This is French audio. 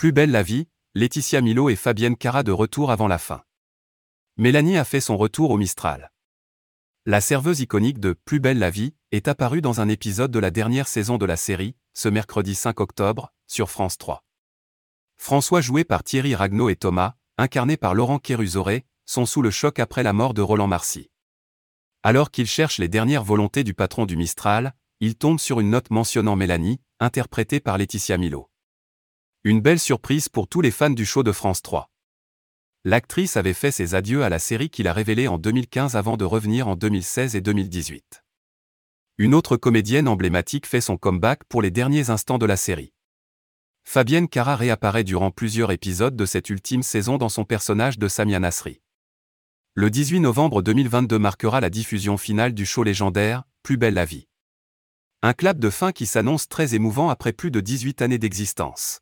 Plus belle la vie, Laetitia Milo et Fabienne Cara de retour avant la fin. Mélanie a fait son retour au Mistral. La serveuse iconique de Plus belle la vie est apparue dans un épisode de la dernière saison de la série, ce mercredi 5 octobre, sur France 3. François joué par Thierry Ragnaud et Thomas, incarné par Laurent Kérusoré, sont sous le choc après la mort de Roland Marcy. Alors qu'ils cherchent les dernières volontés du patron du Mistral, ils tombent sur une note mentionnant Mélanie, interprétée par Laetitia Milo. Une belle surprise pour tous les fans du show de France 3. L'actrice avait fait ses adieux à la série qu'il a révélée en 2015 avant de revenir en 2016 et 2018. Une autre comédienne emblématique fait son comeback pour les derniers instants de la série. Fabienne Cara réapparaît durant plusieurs épisodes de cette ultime saison dans son personnage de Samia Nasri. Le 18 novembre 2022 marquera la diffusion finale du show légendaire, Plus belle la vie. Un clap de fin qui s'annonce très émouvant après plus de 18 années d'existence.